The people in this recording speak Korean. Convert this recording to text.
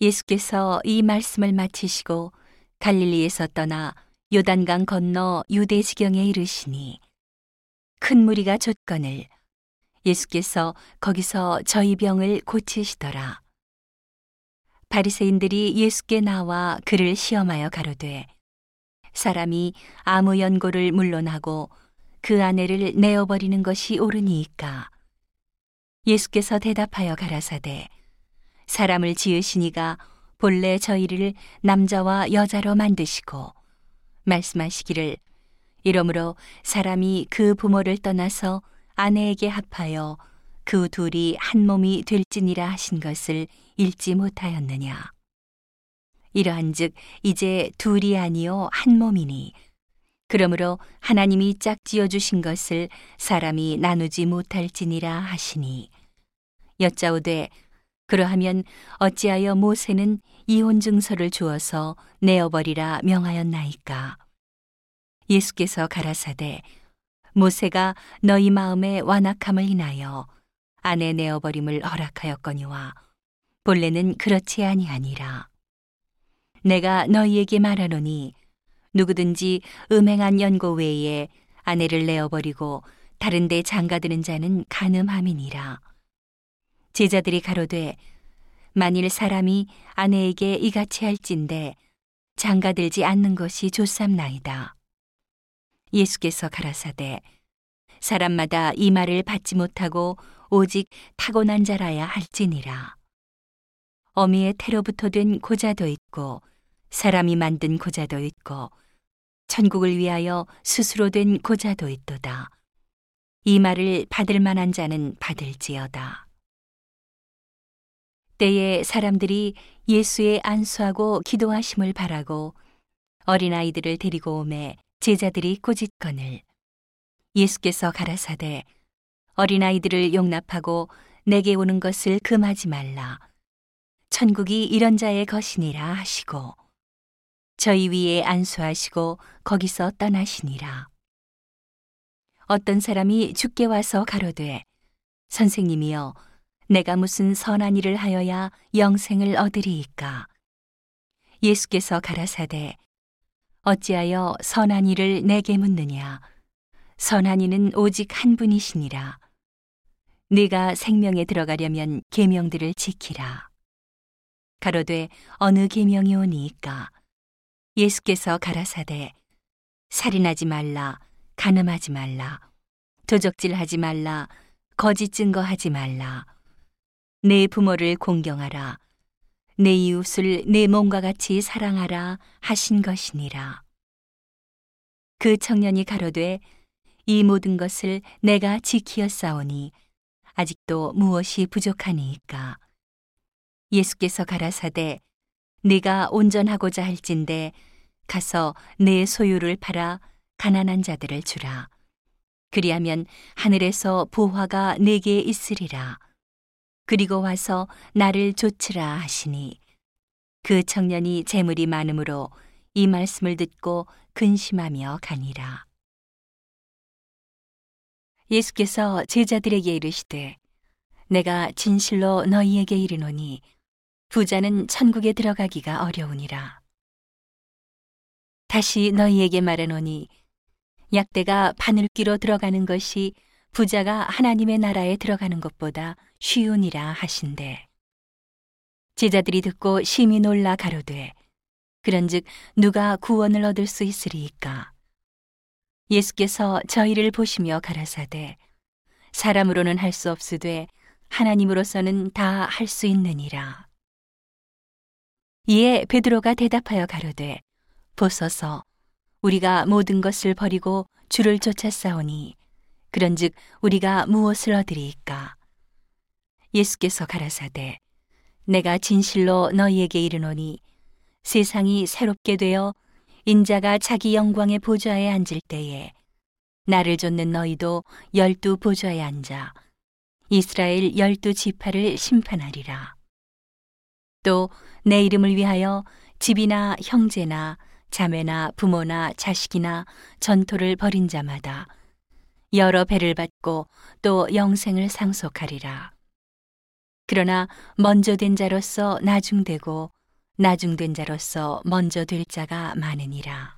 예수께서 이 말씀을 마치시고 갈릴리에서 떠나 요단강 건너 유대 지경에 이르시니 큰 무리가 좇거늘 예수께서 거기서 저희 병을 고치시더라. 바리새인들이 예수께 나와 그를 시험하여 가로되 사람이 아무 연고를 물론하고 그 아내를 내어 버리는 것이 옳으니이까 예수께서 대답하여 가라사대 사람을 지으시니가 본래 저희를 남자와 여자로 만드시고 말씀하시기를 이러므로 사람이 그 부모를 떠나서 아내에게 합하여 그 둘이 한 몸이 될지니라 하신 것을 읽지 못하였느냐. 이러한즉 이제 둘이 아니요 한 몸이니 그러므로 하나님이 짝지어 주신 것을 사람이 나누지 못할지니라 하시니. 여짜오되 그러하면 어찌하여 모세는 이혼 증서를 주어서 내어버리라 명하였나이까 예수께서 가라사대 모세가 너희 마음의 완악함을 인하여 아내 내어버림을 허락하였거니와 본래는 그렇지 아니하니라 내가 너희에게 말하노니 누구든지 음행한 연고 외에 아내를 내어버리고 다른 데 장가드는 자는 간음함이니라. 제자들이 가로되 만일 사람이 아내에게 이같이 할진대 장가들지 않는 것이 좋삼나이다. 예수께서 가라사대 사람마다 이 말을 받지 못하고 오직 타고난 자라야 할지니라. 어미의 태로부터 된 고자도 있고 사람이 만든 고자도 있고 천국을 위하여 스스로 된 고자도 있도다. 이 말을 받을 만한 자는 받을지어다. 때에 사람들이 예수의 안수하고 기도하심을 바라고 어린아이들을 데리고 오매 제자들이 꼬짓거늘 예수께서 가라사대 어린아이들을 용납하고 내게 오는 것을 금하지 말라. 천국이 이런 자의 것이니라 하시고 저희 위에 안수하시고 거기서 떠나시니라. 어떤 사람이 죽게 와서 가로되 선생님이여 내가 무슨 선한 일을 하여야 영생을 얻으리이까? 예수께서 가라사대 어찌하여 선한 일을 내게 묻느냐? 선한 이는 오직 한 분이시니라. 네가 생명에 들어가려면 계명들을 지키라. 가로되 어느 계명이 오니이까? 예수께서 가라사대 살인하지 말라 간음하지 말라 도적질하지 말라 거짓 증거하지 말라 내 부모를 공경하라 내 이웃을 내 몸과 같이 사랑하라 하신 것이니라 그 청년이 가로되 이 모든 것을 내가 지키었사오니 아직도 무엇이 부족하니이까 예수께서 가라사대 네가 온전하고자 할진대 가서 내 소유를 팔아 가난한 자들을 주라. 그리하면 하늘에서 보화가 내게 있으리라. 그리고 와서 나를 좇으라 하시니 그 청년이 재물이 많으므로 이 말씀을 듣고 근심하며 가니라. 예수께서 제자들에게 이르시되 내가 진실로 너희에게 이르노니 부자는 천국에 들어가기가 어려우니라. 다시 너희에게 말하노니 약대가 바늘귀로 들어가는 것이 부자가 하나님의 나라에 들어가는 것보다 쉬우니라 하신대. 제자들이 듣고 심히 놀라 가로되 그런즉 누가 구원을 얻을 수 있으리이까 예수께서 저희를 보시며 가라사대 사람으로는 할 수 없으되 하나님으로서는 다 할 수 있느니라. 이에 베드로가 대답하여 가로되 보소서 우리가 모든 것을 버리고 주를 쫓아싸오니 그런즉 우리가 무엇을 얻으리이까 예수께서 가라사대 내가 진실로 너희에게 이르노니 세상이 새롭게 되어 인자가 자기 영광의 보좌에 앉을 때에 나를 쫓는 너희도 열두 보좌에 앉아 이스라엘 열두 지파를 심판하리라. 또 내 이름을 위하여 집이나 형제나 자매나 부모나 자식이나 전토를 벌인 자마다 여러 배를 받고 또 영생을 상속하리라. 그러나 먼저 된 자로서 나중되고 나중된 자로서 먼저 될 자가 많으니라.